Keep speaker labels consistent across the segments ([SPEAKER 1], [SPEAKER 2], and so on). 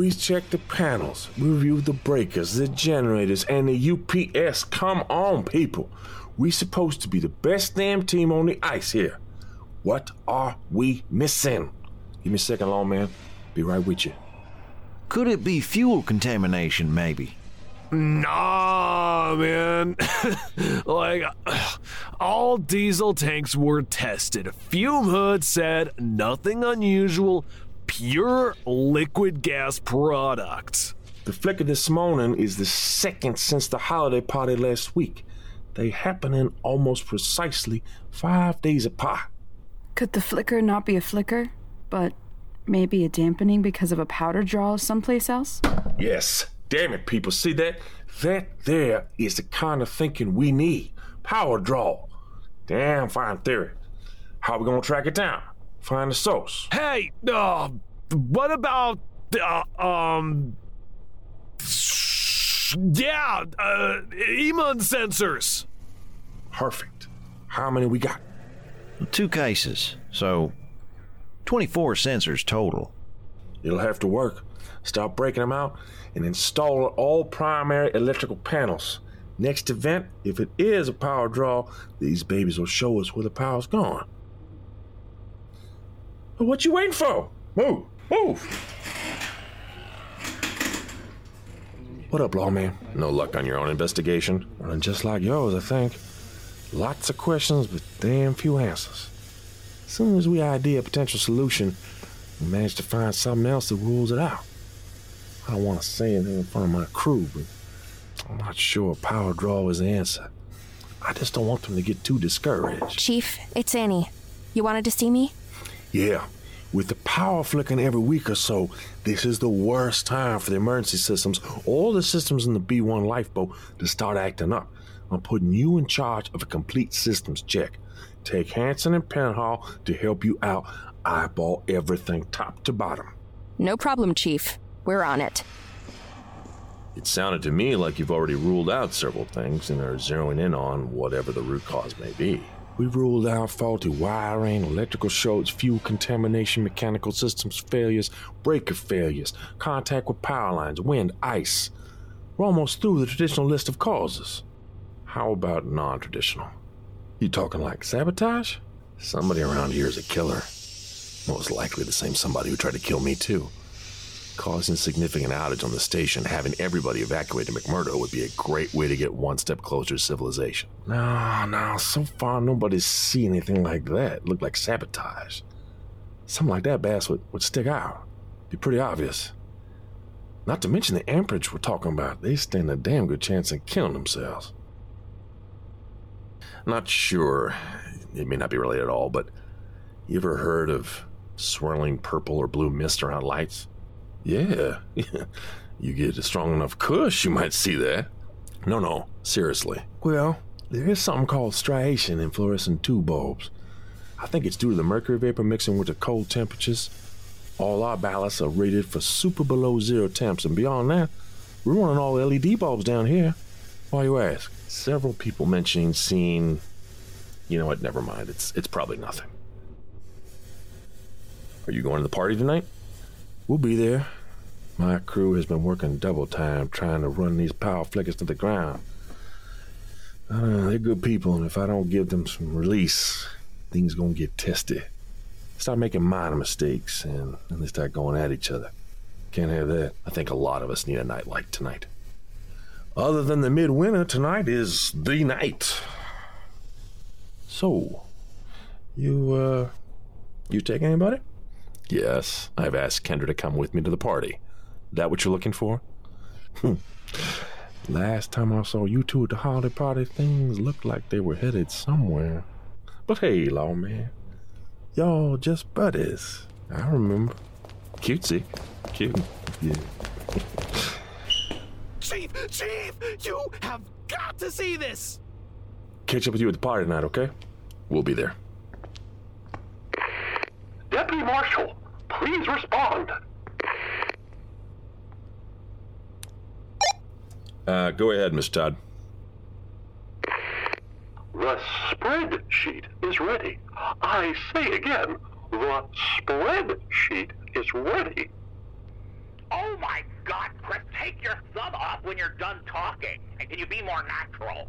[SPEAKER 1] We checked the panels, we reviewed the breakers, the generators, and the UPS. Come on, people. We supposed to be the best damn team on the ice here. What are we missing? Give me a second, lawman. Be right with you.
[SPEAKER 2] Could it be fuel contamination, maybe?
[SPEAKER 3] Nah, man. like, all diesel tanks were tested. Fume Hood said nothing unusual, pure liquid gas products.
[SPEAKER 1] The flicker this morning is the second since the holiday party last week. They happen in almost precisely five days apart.
[SPEAKER 4] Could the flicker not be a flicker, but maybe a dampening because of a power draw someplace else?
[SPEAKER 1] Yes. Damn it, people. See that? That there is the kind of thinking we need. Power draw. Damn fine theory. How we gonna track it down? Find the source.
[SPEAKER 3] Hey, uh, what about, uh, um, yeah, uh, Eamon sensors?
[SPEAKER 1] Perfect. How many we got?
[SPEAKER 2] Two cases, so 24 sensors total.
[SPEAKER 1] It'll have to work. Start breaking them out and install all primary electrical panels. Next event, if it is a power draw, these babies will show us where the power's gone. But what you waiting for? Move, move. What up, lawman? No luck on your own investigation? Running just like yours, I think. Lots of questions, but damn few answers. As soon as we ID a potential solution, we manage to find something else that rules it out. I don't want to say anything in front of my crew, but I'm not sure power draw is the answer. I just don't want them to get too discouraged.
[SPEAKER 5] Chief, it's Annie. You wanted to see me?
[SPEAKER 1] Yeah, with the power flicking every week or so, this is the worst time for the emergency systems, all the systems in the B1 lifeboat, to start acting up. I'm putting you in charge of a complete systems check. Take Hanson and Penhall to help you out. Eyeball everything top to bottom.
[SPEAKER 5] No problem, Chief. We're on it.
[SPEAKER 6] It sounded to me like you've already ruled out several things and are zeroing in on whatever the root cause may be.
[SPEAKER 1] We've ruled out faulty wiring, electrical shorts, fuel contamination, mechanical systems failures, breaker failures, contact with power lines, wind, ice. We're almost through the traditional list of causes. How about non traditional? You talking like sabotage? Somebody around here is a killer. Most likely the same somebody who tried to kill me, too. Causing significant outage on the station, having everybody evacuate to McMurdo would be a great way to get one step closer to civilization. No, no, so far nobody's seen anything like that. Look like sabotage. Something like that, Bass, would, would stick out. Be pretty obvious. Not to mention the amperage we're talking about. They stand a damn good chance of killing themselves.
[SPEAKER 6] Not sure. It may not be related at all, but you ever heard of swirling purple or blue mist around lights?
[SPEAKER 1] Yeah. you get a strong enough cush, you might see that.
[SPEAKER 6] No, no, seriously.
[SPEAKER 1] Well, there is something called striation in fluorescent tube bulbs. I think it's due to the mercury vapor mixing with the cold temperatures. All our ballasts are rated for super below zero temps, and beyond that, we're running all LED bulbs down here. Why you ask?
[SPEAKER 6] Several people mentioning seeing. You know what? Never mind. It's it's probably nothing. Are you going to the party tonight?
[SPEAKER 1] We'll be there. My crew has been working double time trying to run these power flickers to the ground. Uh, they're good people, and if I don't give them some release, things gonna get testy. Start making minor mistakes, and then they start going at each other. Can't have that.
[SPEAKER 6] I think a lot of us need a night like tonight.
[SPEAKER 1] Other than the midwinter, tonight is the night. So, you, uh, you take anybody?
[SPEAKER 6] Yes, I've asked Kendra to come with me to the party. That what you're looking for?
[SPEAKER 1] Hmm. Last time I saw you two at the holiday party, things looked like they were headed somewhere. But hey, lawman, y'all just buddies. I remember.
[SPEAKER 6] Cutesy. Cute.
[SPEAKER 1] Yeah.
[SPEAKER 3] Chief, Chief, you have got to see this.
[SPEAKER 1] Catch up with you at the party tonight, okay?
[SPEAKER 6] We'll be there.
[SPEAKER 7] Deputy Marshal, please respond.
[SPEAKER 6] Uh, go ahead, Miss Todd.
[SPEAKER 7] The spreadsheet is ready. I say again, the spreadsheet is ready.
[SPEAKER 8] Oh my god, Chris, take your thumb off when you're done talking. And can you be more natural?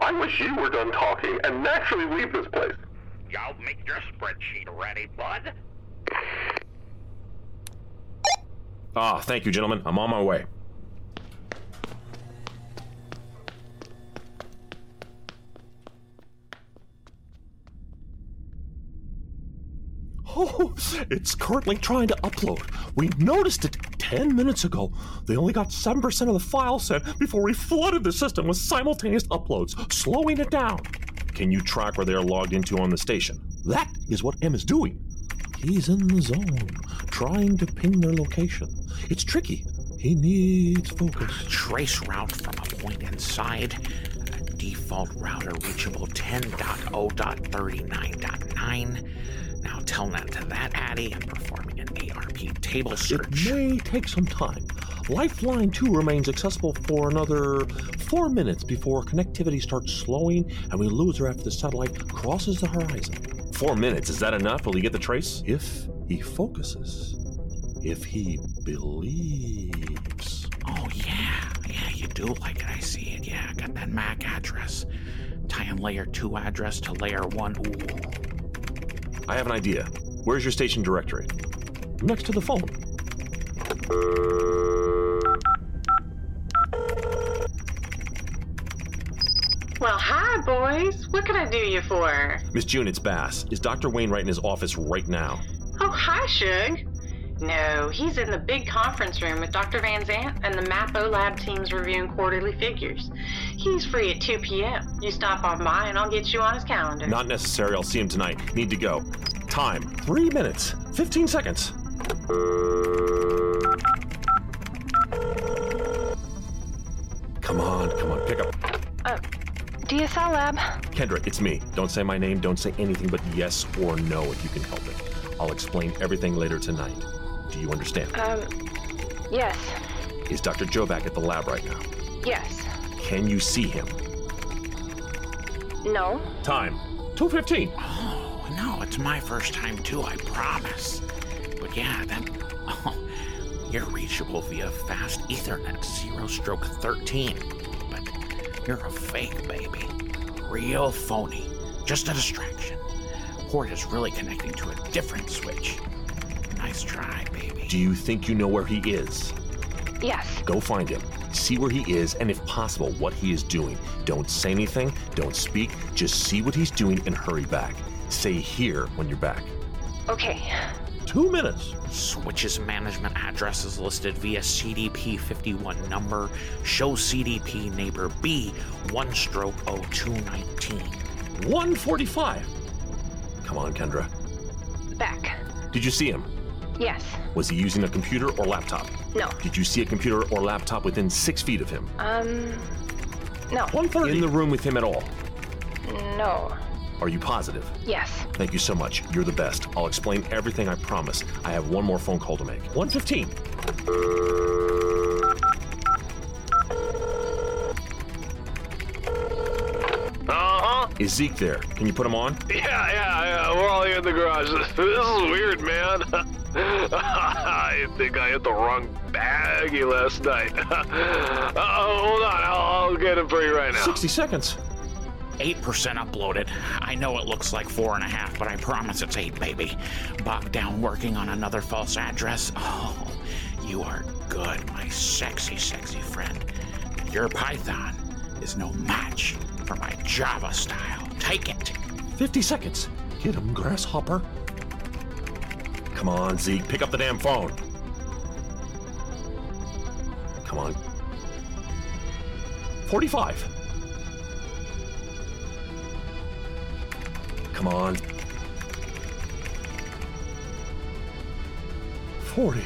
[SPEAKER 9] I wish you were done talking and naturally leave this place.
[SPEAKER 8] Yo, make your spreadsheet ready, bud.
[SPEAKER 1] Ah, thank you, gentlemen. I'm on my way.
[SPEAKER 10] Oh, it's currently trying to upload. We noticed it 10 minutes ago. They only got 7% of the file sent before we flooded the system with simultaneous uploads, slowing it down.
[SPEAKER 1] Can you track where they are logged into on the station?
[SPEAKER 10] That is what M is doing. He's in the zone, trying to ping their location. It's tricky. He needs focus.
[SPEAKER 8] Trace route from a point inside. A default router reachable 10.0.39.9. Now telnet to that ADDIE and performing an ARP table search.
[SPEAKER 10] It may take some time. Lifeline 2 remains accessible for another four minutes before connectivity starts slowing and we lose her after the satellite crosses the horizon.
[SPEAKER 1] Four minutes. Is that enough? Will he get the trace?
[SPEAKER 10] If he focuses, if he believes.
[SPEAKER 8] Oh, yeah. Yeah, you do like it. I see it. Yeah, got that MAC address. Tie in layer 2 address to layer 1. Ooh.
[SPEAKER 1] I have an idea. Where's your station directory?
[SPEAKER 10] Next to the phone.
[SPEAKER 11] Well, hi, boys. What can I do you for?
[SPEAKER 1] Miss June, it's Bass. Is Dr. Wainwright in his office right now?
[SPEAKER 11] Oh, hi, Shug. No, he's in the big conference room with Dr. Van Zant and the MAPO lab teams reviewing quarterly figures. He's free at 2 p.m. You stop on by and I'll get you on his calendar.
[SPEAKER 1] Not necessary. I'll see him tonight. Need to go. Time.
[SPEAKER 10] Three minutes, 15 seconds.
[SPEAKER 1] Come on, come on, pick up.
[SPEAKER 5] Uh, DSL lab.
[SPEAKER 1] Kendra, it's me. Don't say my name. Don't say anything but yes or no if you can help it. I'll explain everything later tonight. Do you understand?
[SPEAKER 5] Um, yes.
[SPEAKER 1] Is Dr. Jovac at the lab right now?
[SPEAKER 5] Yes.
[SPEAKER 1] Can you see him?
[SPEAKER 5] No.
[SPEAKER 1] Time. 2.15.
[SPEAKER 8] Oh, no, it's my first time too, I promise. But yeah, that. Oh, you're reachable via fast Ethernet 0 stroke 13. But you're a fake, baby. Real phony. Just a distraction. Port is really connecting to a different switch. Nice try, baby.
[SPEAKER 1] Do you think you know where he is?
[SPEAKER 5] Yes.
[SPEAKER 1] Go find him. See where he is, and if possible, what he is doing. Don't say anything, don't speak, just see what he's doing and hurry back. Say here when you're back.
[SPEAKER 5] Okay.
[SPEAKER 10] Two minutes.
[SPEAKER 8] Switches management address is listed via CDP 51 number. Show CDP neighbor B 1 stroke 0219.
[SPEAKER 10] 145.
[SPEAKER 1] Come on, Kendra.
[SPEAKER 5] Back.
[SPEAKER 1] Did you see him?
[SPEAKER 5] Yes.
[SPEAKER 1] Was he using a computer or laptop?
[SPEAKER 5] No.
[SPEAKER 1] Did you see a computer or laptop within six feet of him?
[SPEAKER 5] Um, no.
[SPEAKER 10] 130.
[SPEAKER 1] In the room with him at all?
[SPEAKER 5] No.
[SPEAKER 1] Are you positive?
[SPEAKER 5] Yes.
[SPEAKER 1] Thank you so much. You're the best. I'll explain everything I promise. I have one more phone call to make.
[SPEAKER 10] 115.
[SPEAKER 9] Uh-huh.
[SPEAKER 1] Is Zeke there? Can you put him on?
[SPEAKER 9] Yeah, yeah, yeah. We're all here in the garage. This, this is weird, man. I think I hit the wrong baggie last night. uh, hold on. I'll, I'll get him for you right now.
[SPEAKER 10] 60 seconds.
[SPEAKER 8] 8% uploaded. I know it looks like four and a half, but I promise it's eight, baby. Bogged down working on another false address. Oh, you are good, my sexy, sexy friend. Your Python is no match for my Java style. Take it.
[SPEAKER 10] 50 seconds. Get him, grasshopper.
[SPEAKER 1] Come on, Zeke. Pick up the damn phone. Come on.
[SPEAKER 10] 45.
[SPEAKER 1] Come on.
[SPEAKER 10] 40.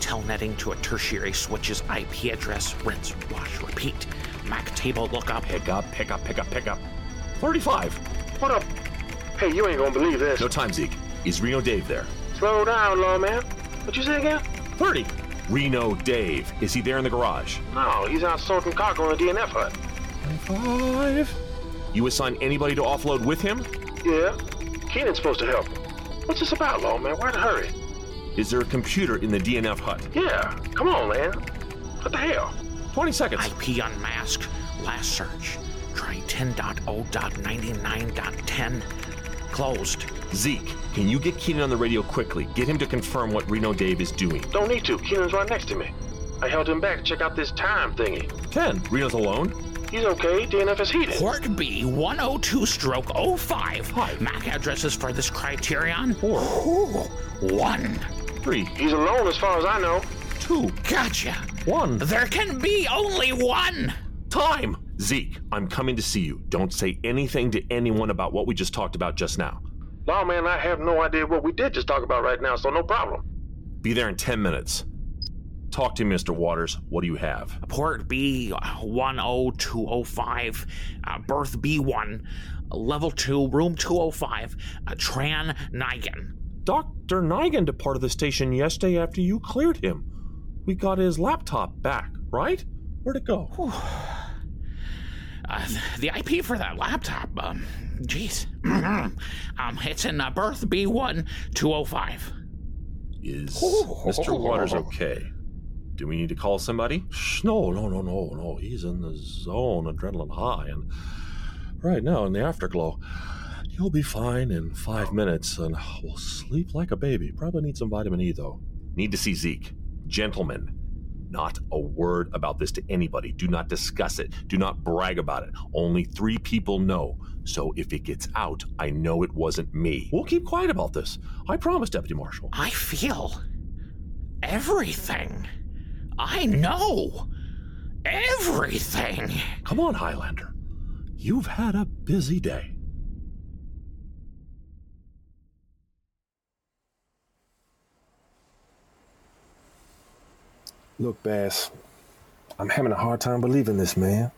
[SPEAKER 8] Telnetting to a tertiary switch's IP address. Rinse, wash, repeat. MAC table lookup.
[SPEAKER 1] Pick up, pick up, pick up, pick up.
[SPEAKER 10] 35.
[SPEAKER 9] What up? Hey, you ain't gonna believe this.
[SPEAKER 1] No time, Zeke. Is Reno Dave there?
[SPEAKER 9] Slow down, lawman. What you say again?
[SPEAKER 10] 30.
[SPEAKER 1] Reno Dave. Is he there in the garage?
[SPEAKER 9] No, he's out sorting cargo in the DNF hut.
[SPEAKER 10] 5.
[SPEAKER 1] You assign anybody to offload with him?
[SPEAKER 9] Yeah. Keenan's supposed to help. What's this about, lawman? Why the hurry?
[SPEAKER 12] Is there a computer in the DNF hut?
[SPEAKER 9] Yeah, come on, man. What the hell?
[SPEAKER 12] 20 seconds.
[SPEAKER 8] IP unmasked. Last search. Try 10.0.99.10. Closed.
[SPEAKER 12] Zeke, can you get Keenan on the radio quickly? Get him to confirm what Reno Dave is doing.
[SPEAKER 9] Don't need to. Keenan's right next to me. I held him back to check out this time thingy.
[SPEAKER 12] 10. Reno's alone?
[SPEAKER 9] He's okay. DNF is heated.
[SPEAKER 8] Port B 102 stroke 05.
[SPEAKER 12] Five.
[SPEAKER 8] MAC addresses for this criterion?
[SPEAKER 12] Four.
[SPEAKER 8] Ooh, one.
[SPEAKER 12] 3.
[SPEAKER 9] He's alone as far as I know.
[SPEAKER 12] 2.
[SPEAKER 8] Gotcha.
[SPEAKER 12] 1.
[SPEAKER 8] There can be only one.
[SPEAKER 12] Time! Zeke, I'm coming to see you. Don't say anything to anyone about what we just talked about just now.
[SPEAKER 9] Lawman, I have no idea what we did just talk about right now, so no problem.
[SPEAKER 12] Be there in 10 minutes. Talk to me, Mr. Waters. What do you have?
[SPEAKER 8] Port B 10205. Uh, berth B1. Level 2, room 205. Uh, Tran Nigan.
[SPEAKER 12] Dr. Nigan departed the station yesterday after you cleared him. We got his laptop back, right? Where'd it go?
[SPEAKER 8] Uh, the IP for that laptop, um, jeez. um, it's in uh, berth B1 205.
[SPEAKER 12] Is Mr. Waters okay? Do we need to call somebody?
[SPEAKER 1] Shh, no, no, no, no, no. He's in the zone, adrenaline high, and right now in the afterglow. He'll be fine in five minutes and will sleep like a baby. Probably need some vitamin E, though.
[SPEAKER 12] Need to see Zeke. Gentlemen, not a word about this to anybody. Do not discuss it. Do not brag about it. Only three people know. So if it gets out, I know it wasn't me.
[SPEAKER 1] We'll keep quiet about this. I promise, Deputy Marshal.
[SPEAKER 8] I feel everything. I know everything.
[SPEAKER 1] Come on, Highlander. You've had a busy day.
[SPEAKER 13] Look, Bass, I'm having a hard time believing this, man.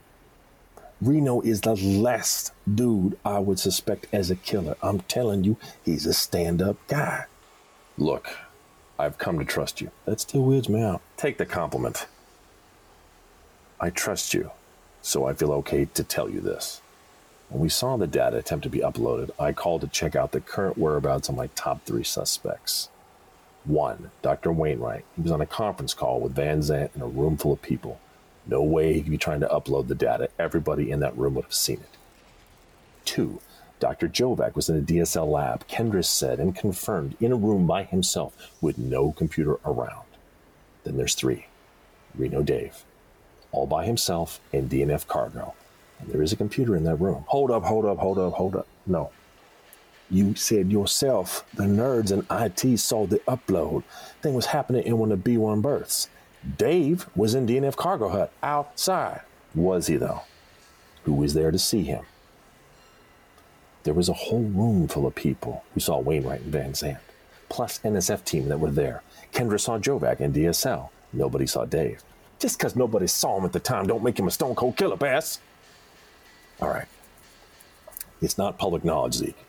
[SPEAKER 13] Reno is the last dude I would suspect as a killer. I'm telling you, he's a stand up guy.
[SPEAKER 1] Look, I've come to trust you. That still weirds me out. Take the compliment. I trust you, so I feel okay to tell you this. When we saw the data attempt to be uploaded, I called to check out the current whereabouts of my top three suspects. One, Dr. Wainwright. He was on a conference call with Van Zant in a room full of people. No way he could be trying to upload the data. Everybody in that room would have seen it. Two, Dr. Jovac was in a DSL lab, Kendra said and confirmed, in a room by himself with no computer around. Then there's three Reno Dave, all by himself in DNF cargo. And there is a computer in that room. Hold up, hold up, hold up, hold up. No. You said yourself the nerds in IT saw the upload. Thing was happening in one of the B1 berths. Dave was in DNF cargo hut outside. Was he, though? Who was there to see him? There was a whole room full of people who saw Wainwright and Van Zandt, plus NSF team that were there. Kendra saw Jovac and DSL. Nobody saw Dave. Just because nobody saw him at the time don't make him a stone cold killer, Bass. All right. It's not public knowledge, Zeke.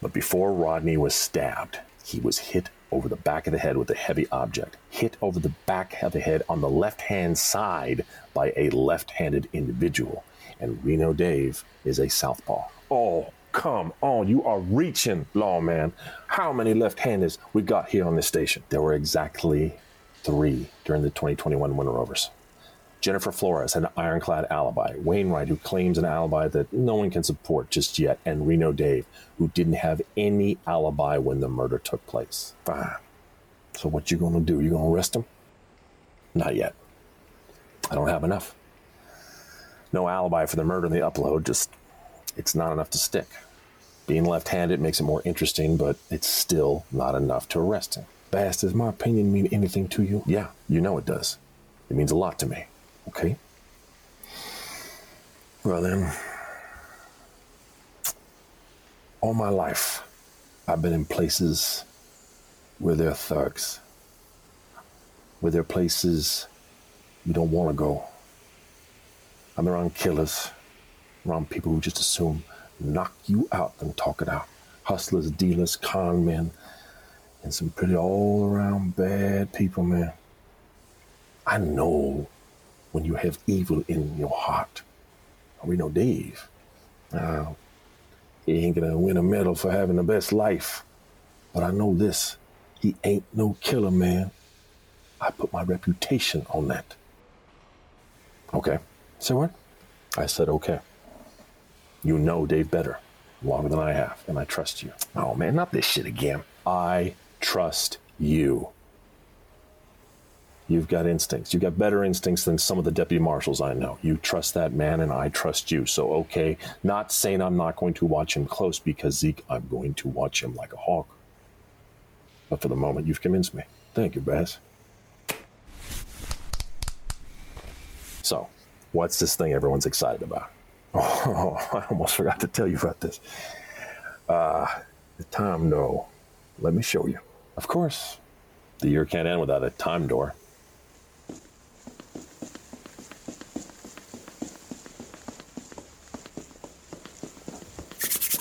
[SPEAKER 1] But before Rodney was stabbed, he was hit over the back of the head with a heavy object, hit over the back of the head on the left hand side by a left handed individual. And Reno Dave is a southpaw. Oh, come on. You are reaching, lawman. How many left handers we got here on this station? There were exactly three during the 2021 Winter Rovers. Jennifer Flores had an ironclad alibi. Wainwright, who claims an alibi that no one can support just yet, and Reno Dave, who didn't have any alibi when the murder took place. Fine. So what you gonna do? You gonna arrest him? Not yet. I don't have enough. No alibi for the murder in the upload, just it's not enough to stick. Being left-handed makes it more interesting, but it's still not enough to arrest him. Bass, does my opinion mean anything to you? Yeah, you know it does. It means a lot to me. Okay. Well, then, all my life, I've been in places where there are thugs, where there are places you don't want to go. I'm around killers, around people who just assume knock you out and talk it out. Hustlers, dealers, con men, and some pretty all around bad people, man. I know when you have evil in your heart. We know Dave. Uh, he ain't gonna win a medal for having the best life. But I know this. He ain't no killer, man. I put my reputation on that. Okay. Say what? I said okay. You know Dave better, longer than I have, and I trust you. Oh man, not this shit again. I trust you. You've got instincts. You've got better instincts than some of the deputy marshals I know. You trust that man, and I trust you. So, okay, not saying I'm not going to watch him close because, Zeke, I'm going to watch him like a hawk. But for the moment, you've convinced me. Thank you, Bass. So, what's this thing everyone's excited about? Oh, I almost forgot to tell you about this. Uh, the time door. Let me show you. Of course, the year can't end without a time door.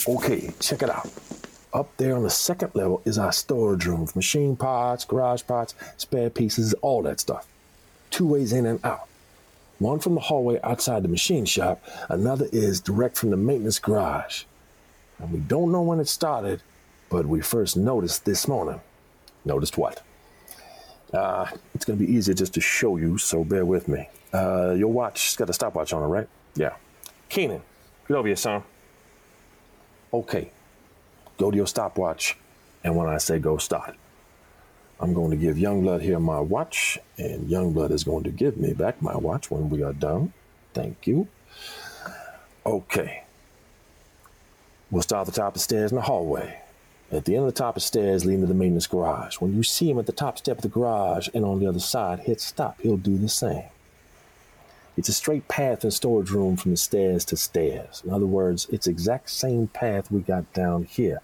[SPEAKER 1] Okay, check it out. Up there on the second level is our storage room with machine parts, garage parts, spare pieces, all that stuff. Two ways in and out. One from the hallway outside the machine shop, another is direct from the maintenance garage. And we don't know when it started, but we first noticed this morning. Noticed what? Uh, it's going to be easier just to show you, so bear with me. Uh, your watch's got a stopwatch on it, right? Yeah. Keenan, get over here, son. Okay. Go to your stopwatch, and when I say go, start. I'm going to give Youngblood here my watch, and Youngblood is going to give me back my watch when we are done. Thank you. Okay. We'll start at the top of the stairs in the hallway. At the end of the top of the stairs leading to the maintenance garage. When you see him at the top step of the garage and on the other side, hit stop. He'll do the same. It's a straight path in storage room from the stairs to stairs. In other words, it's exact same path we got down here.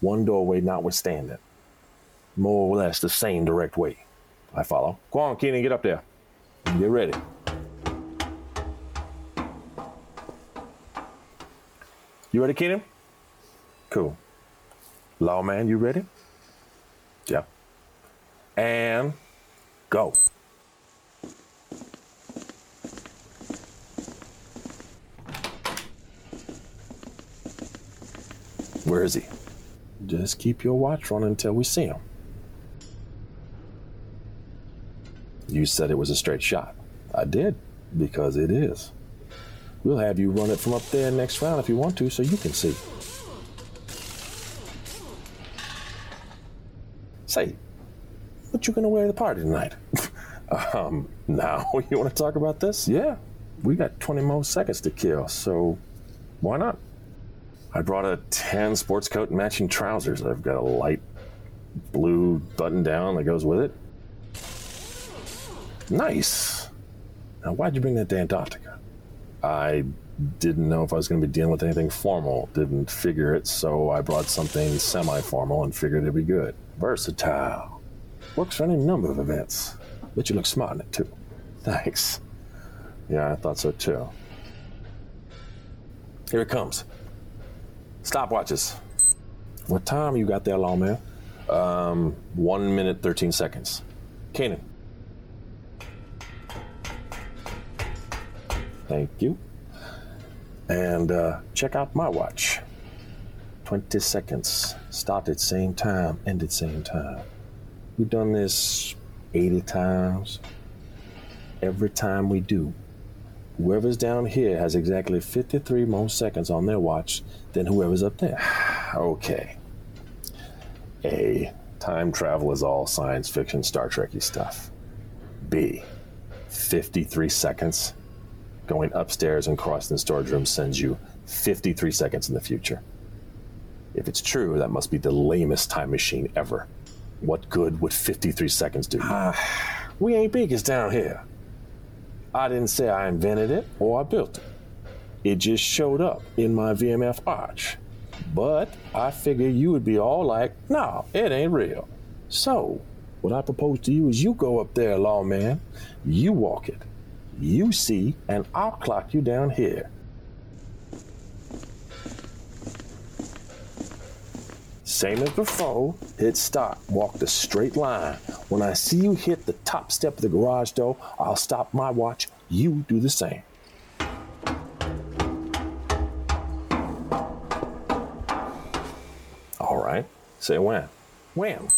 [SPEAKER 1] One doorway notwithstanding. More or less the same direct way. I follow. Go on, Keenan, get up there. Get ready. You ready, Keenan? Cool. Lawman, you ready? Yeah. And go. Where is he? Just keep your watch on until we see him. You said it was a straight shot. I did, because it is. We'll have you run it from up there next round if you want to, so you can see. Say, what you gonna wear to the party tonight? um, now you wanna talk about this? Yeah. We got 20 more seconds to kill, so why not? I brought a tan sports coat and matching trousers. I've got a light blue button down that goes with it. Nice. Now, why'd you bring that to Antarctica? I didn't know if I was going to be dealing with anything formal. Didn't figure it, so I brought something semi formal and figured it'd be good. Versatile. Works for any number of events. Bet you look smart in it, too. Thanks. Yeah, I thought so, too. Here it comes. Stopwatches. What time you got there, lawman? Um, one minute, 13 seconds. Keenan. Thank you. And uh, check out my watch. 20 seconds. Started same time, ended same time. We've done this 80 times. Every time we do, whoever's down here has exactly 53 more seconds on their watch than whoever's up there. okay. A. Time travel is all science fiction, Star Trekky stuff. B. 53 seconds going upstairs and crossing the storage room sends you 53 seconds in the future. If it's true, that must be the lamest time machine ever. What good would 53 seconds do? Ah, we ain't big, biggest down here. I didn't say I invented it or I built it. It just showed up in my VMF arch. But I figure you would be all like, no, it ain't real. So, what I propose to you is you go up there, lawman, you walk it, you see, and I'll clock you down here. Same as before, hit stop, walk the straight line. When I see you hit the top step of the garage door, I'll stop my watch. You do the same. All right, say when. When?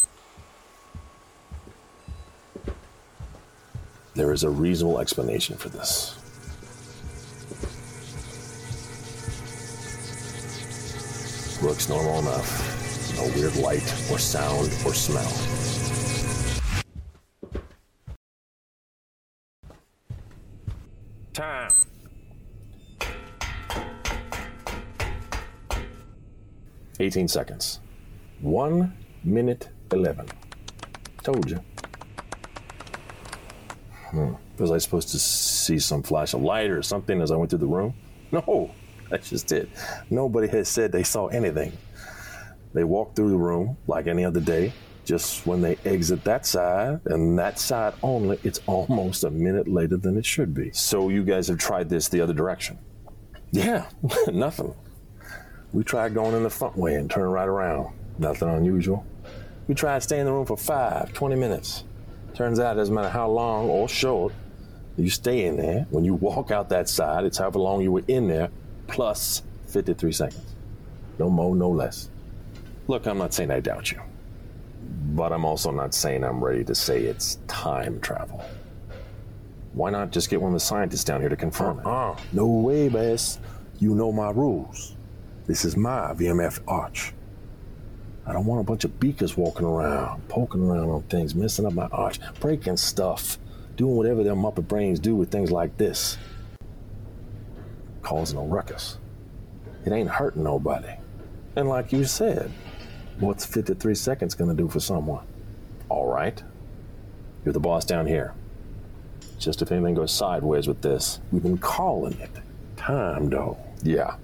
[SPEAKER 14] There is a reasonable explanation for this. Looks normal enough. No weird light or sound or smell. Time. Eighteen seconds. One minute eleven. Told you. Hmm. Was I supposed to see some flash of light or something as I went through the room? No, I just did. Nobody has said they saw anything. They walked through the room like any other day. Just when they exit that side and that side only, it's almost a minute later than it should be. So you guys have tried this the other direction? Yeah, nothing. We tried going in the front way and turning right around. Nothing unusual. We tried staying in the room for five, 20 minutes. Turns out, it doesn't matter how long or short you stay in there, when you walk out that side, it's however long you were in there, plus 53 seconds. No more, no less. Look, I'm not saying I doubt you, but I'm also not saying I'm ready to say it's time travel. Why not just get one of the scientists down here to confirm it? Uh, no way, Bass. You know my rules. This is my VMF arch. I don't want a bunch of beakers walking around, poking around on things, messing up my arch, breaking stuff, doing whatever their muppet brains do with things like this. Causing a ruckus. It ain't hurting nobody. And like you said, what's 53 seconds gonna do for someone? All right. You're the boss down here. Just if anything goes sideways with this, we've been calling it time door. Yeah.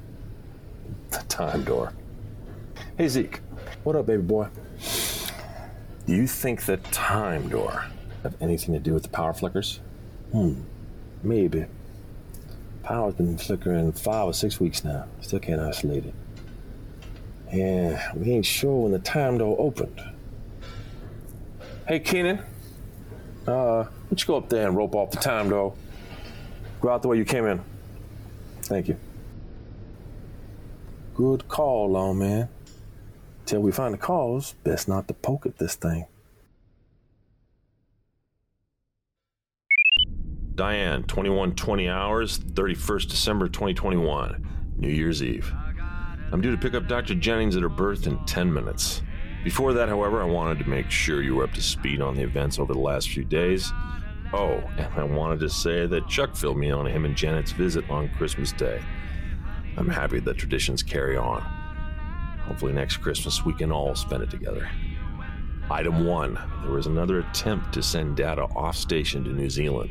[SPEAKER 14] The time door. Hey Zeke, what up, baby boy? Do you think the time door have anything to do with the power flickers? Hmm, maybe. Power's been flickering five or six weeks now. Still can't isolate it. Yeah, we ain't sure when the time door opened. Hey, Keenan. Uh, why don't you go up there and rope off the time door? Go out the way you came in. Thank you. Good call, lawman. Till we find the cause, best not to poke at this thing.
[SPEAKER 1] Diane, 2120 hours, 31st December 2021, New Year's Eve. I'm due to pick up Dr. Jennings at her berth in 10 minutes. Before that, however, I wanted to make sure you were up to speed on the events over the last few days. Oh, and I wanted to say that Chuck filled me on him and Janet's visit on Christmas Day. I'm happy that traditions carry on. Hopefully, next Christmas we can all spend it together. Item one there was another attempt to send data off station to New Zealand.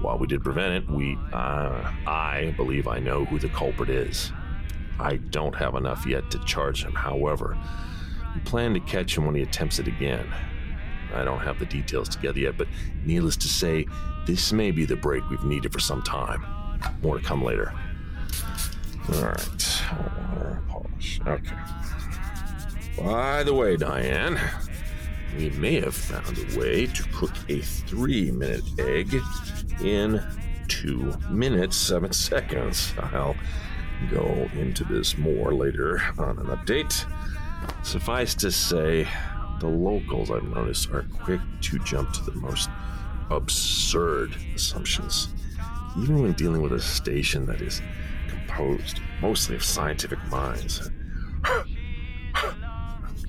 [SPEAKER 1] While we did prevent it, we, uh, I believe I know who the culprit is. I don't have enough yet to charge him, however. We plan to catch him when he attempts it again. I don't have the details together yet, but needless to say, this may be the break we've needed for some time. More to come later. Alright. Water, polish. Okay. By the way, Diane, we may have found a way to cook a three minute egg in two minutes, seven seconds. I'll go into this more later on an update. Suffice to say, the locals I've noticed are quick to jump to the most absurd assumptions, even when dealing with a station that is composed mostly of scientific minds.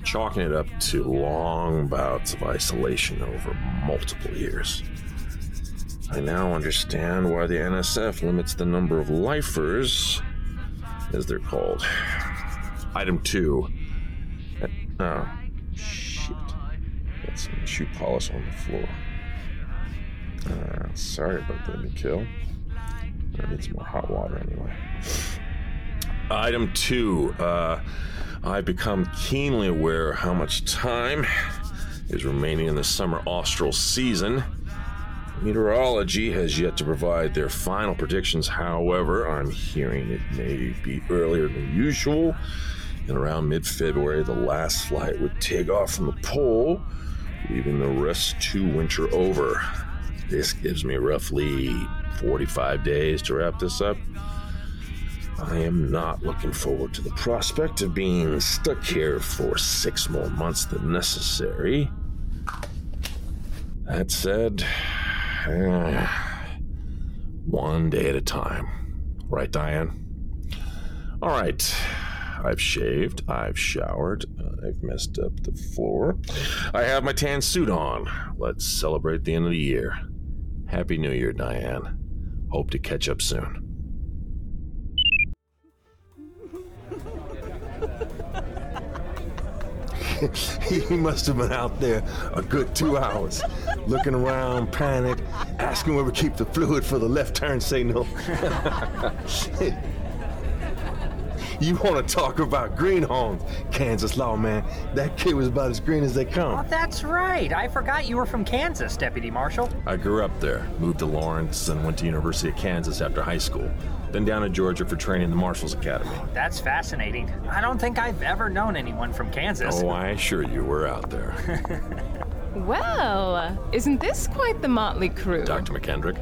[SPEAKER 1] Chalking it up to long bouts of isolation over multiple years. I now understand why the NSF limits the number of lifers, as they're called. Item two. Oh, shit. Got some shoe polish on the floor. Uh, sorry about that, Mikhail. I need some more hot water anyway. Item two. Uh, I've become keenly aware how much time is remaining in the summer austral season. Meteorology has yet to provide their final predictions, however, I'm hearing it may be earlier than usual. And around mid February, the last flight would take off from the pole, leaving the rest to winter over. This gives me roughly 45 days to wrap this up. I am not looking forward to the prospect of being stuck here for six more months than necessary. That said, One day at a time. Right, Diane? All right. I've shaved. I've showered. I've messed up the floor. I have my tan suit on. Let's celebrate the end of the year. Happy New Year, Diane. Hope to catch up soon.
[SPEAKER 14] he must have been out there a good two hours, looking around, panicked, asking where we keep the fluid for the left turn signal. you want to talk about greenhorns, Kansas lawman? That kid was about as green as they come.
[SPEAKER 15] Oh, that's right. I forgot you were from Kansas, Deputy Marshal.
[SPEAKER 1] I grew up there, moved to Lawrence, and went to University of Kansas after high school. Then down to Georgia for training in the Marshals Academy.
[SPEAKER 15] That's fascinating. I don't think I've ever known anyone from Kansas.
[SPEAKER 1] Oh, I assure you, we're out there.
[SPEAKER 16] Well, isn't this quite the motley crew?
[SPEAKER 1] Dr. McKendrick.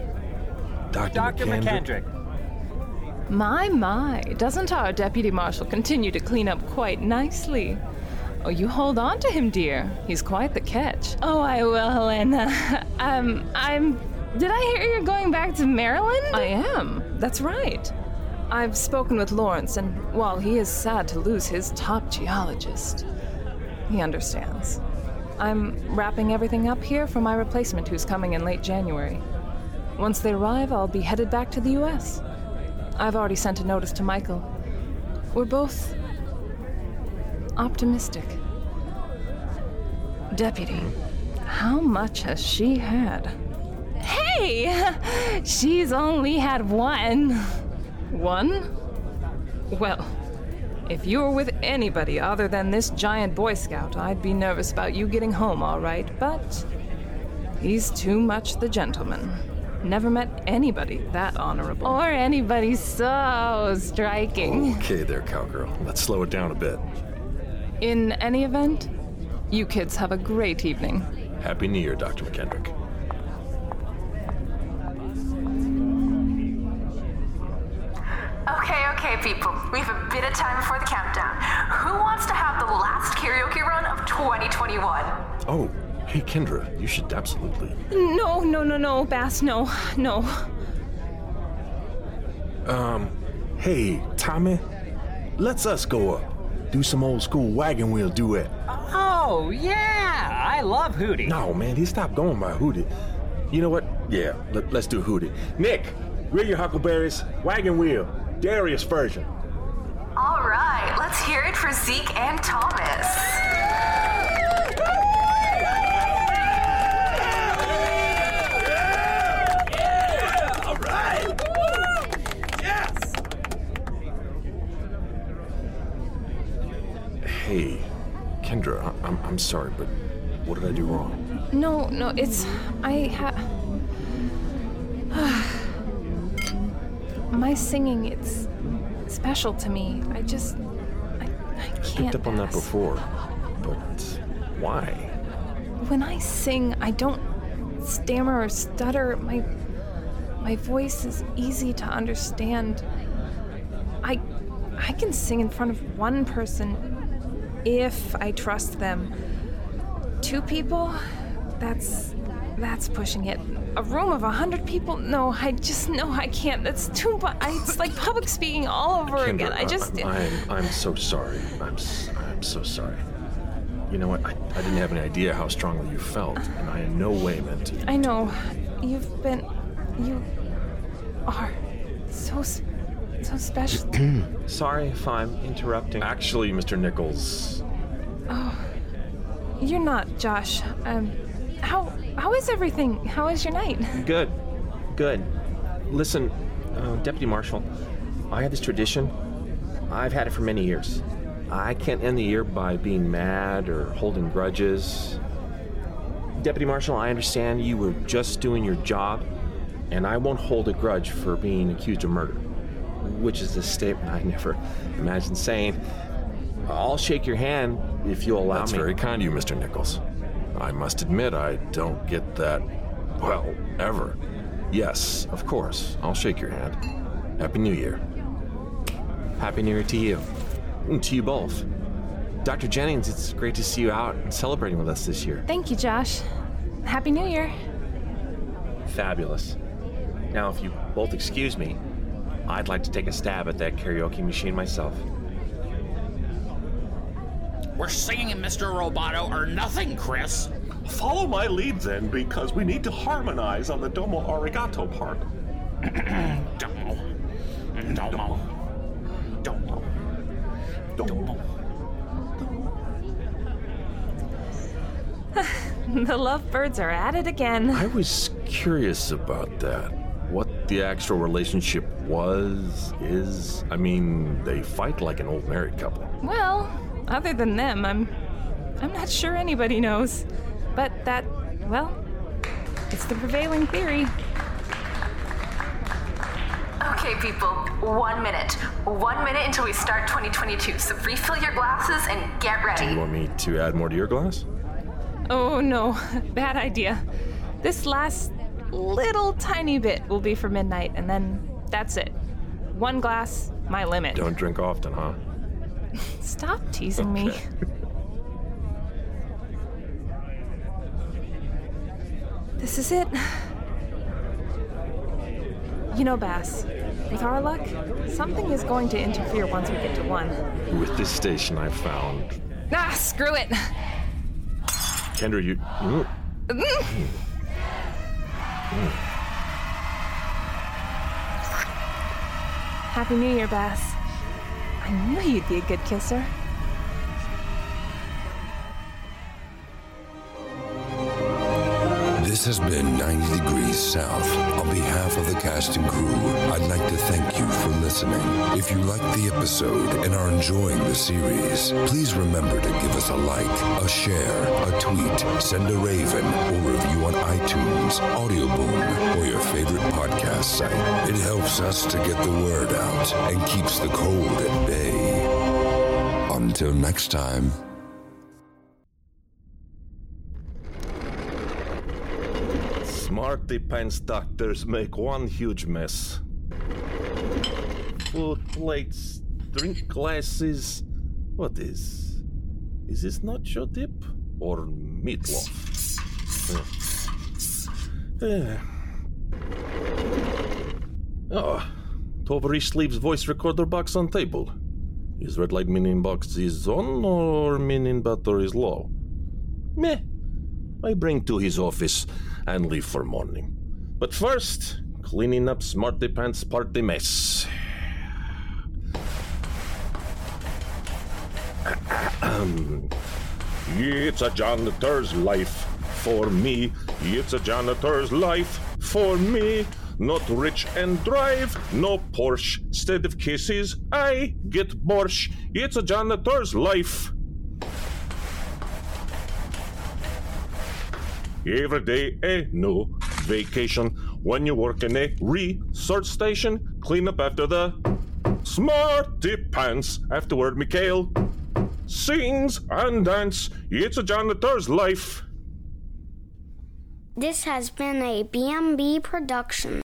[SPEAKER 14] Dr.
[SPEAKER 15] Dr. McKendrick.
[SPEAKER 16] My, my, doesn't our deputy marshal continue to clean up quite nicely? Oh, you hold on to him, dear. He's quite the catch. Oh, I will, Helena. um, I'm. Did I hear you're going back to Maryland? I am. That's right. I've spoken with Lawrence, and while he is sad to lose his top geologist, he understands. I'm wrapping everything up here for my replacement, who's coming in late January. Once they arrive, I'll be headed back to the U.S. I've already sent a notice to Michael. We're both optimistic. Deputy, how much has she had? Hey! She's only had one. One? Well, if you were with anybody other than this giant Boy Scout, I'd be nervous about you getting home all right, but he's too much the gentleman. Never met anybody that honorable. Or anybody so striking.
[SPEAKER 1] Okay, there, cowgirl. Let's slow it down a bit.
[SPEAKER 16] In any event, you kids have a great evening.
[SPEAKER 1] Happy New Year, Dr. McKendrick.
[SPEAKER 17] Okay, okay, people. We have a bit of time before the countdown. Who wants to have the last karaoke run of 2021?
[SPEAKER 1] Oh, hey, Kendra, you should absolutely.
[SPEAKER 16] No, no, no, no, Bass, no, no.
[SPEAKER 14] Um, hey, Tommy, let's us go up. Do some old school wagon wheel duet.
[SPEAKER 15] Oh, yeah. I love Hootie.
[SPEAKER 14] No, man, he stopped going by Hootie. You know what? Yeah, let, us do Hootie. Nick, reel your huckleberries, wagon wheel, Darius version.
[SPEAKER 17] All right, let's hear it for Zeke and Thomas.
[SPEAKER 1] Hey, Kendra, I- I'm, sorry, but what did I do wrong?
[SPEAKER 16] No, no, it's. I ha. My singing, it's special to me. I just. I, I can't.
[SPEAKER 1] I Picked up on that before, but why?
[SPEAKER 16] When I sing, I don't stammer or stutter. My my voice is easy to understand. I I can sing in front of one person if I trust them. Two people? That's that's pushing it. A room of a hundred people? No, I just no, I can't. That's too much. It's like public speaking all over again. I just
[SPEAKER 1] I'm, I'm, I'm so sorry. I'm, I'm so sorry. You know what? I, I didn't have any idea how strongly you felt, and I in no way meant to.
[SPEAKER 16] I know. You've been. You are so. s- so special.
[SPEAKER 1] Sorry if I'm interrupting. Actually, Mr. Nichols,
[SPEAKER 16] oh. You're not, Josh. Um. How. How is everything? How is your night?
[SPEAKER 18] Good. Good. Listen, uh, Deputy Marshal, I have this tradition. I've had it for many years. I can't end the year by being mad or holding grudges. Deputy Marshal, I understand you were just doing your job, and I won't hold a grudge for being accused of murder, which is a statement I never imagined saying. I'll shake your hand if you'll allow
[SPEAKER 1] that's
[SPEAKER 18] me.
[SPEAKER 1] very kind of you, Mr. Nichols. I must admit, I don't get that, well, ever. Yes, of course. I'll shake your hand. Happy New Year.
[SPEAKER 18] Happy New Year to you. And to you both. Dr. Jennings, it's great to see you out and celebrating with us this year.
[SPEAKER 16] Thank you, Josh. Happy New Year.
[SPEAKER 18] fabulous. Now, if you both excuse me, I'd like to take a stab at that karaoke machine myself.
[SPEAKER 8] We're singing Mr. Roboto or nothing, Chris.
[SPEAKER 1] Follow my lead then, because we need to harmonize on the Domo Arigato part.
[SPEAKER 8] Domo. Domo. Domo. Domo.
[SPEAKER 16] the lovebirds are at it again.
[SPEAKER 1] I was curious about that. What the actual relationship was, is. I mean, they fight like an old married couple.
[SPEAKER 16] Well, other than them, I'm I'm not sure anybody knows. But that, well, it's the prevailing theory.
[SPEAKER 17] Okay, people, one minute. One minute until we start 2022. So refill your glasses and get ready.
[SPEAKER 1] Do you want me to add more to your glass?
[SPEAKER 16] Oh no, bad idea. This last little tiny bit will be for midnight, and then that's it. One glass, my limit.
[SPEAKER 1] Don't drink often, huh?
[SPEAKER 16] Stop teasing me. This is it. You know, Bass, with our luck, something is going to interfere once we get to one.
[SPEAKER 1] With this station, I found.
[SPEAKER 16] Ah, screw it.
[SPEAKER 1] Kendra, you.
[SPEAKER 16] Mm. Happy New Year, Bass. I knew you'd be a good kisser.
[SPEAKER 19] This has been 90 Degrees South. On behalf of the cast and crew, I'd like to thank you for listening. If you liked the episode and are enjoying the series, please remember to give us a like, a share, a tweet, send a raven, or review on iTunes, Audioboom, or your favorite podcast site. It helps us to get the word out and keeps the cold at bay. Until next time.
[SPEAKER 1] Smarty pants doctors make one huge mess. Food plates, drink glasses. What is? Is this nacho dip or meatloaf? Eh. Oh, Tovarish leaves voice recorder box on table. Is red light meaning box is on or meaning battery is low? Meh. I bring to his office and leave for morning. But first, cleaning up Smarty Pants party mess. it's a janitor's life for me. It's a janitor's life for me. Not rich and drive, no Porsche. Instead of kisses, I get borscht. It's a janitor's life. Every day a new vacation. When you work in a research station, clean up after the smarty pants. Afterward, Mikhail sings and dance. It's a janitor's life.
[SPEAKER 20] This has been a BMB production.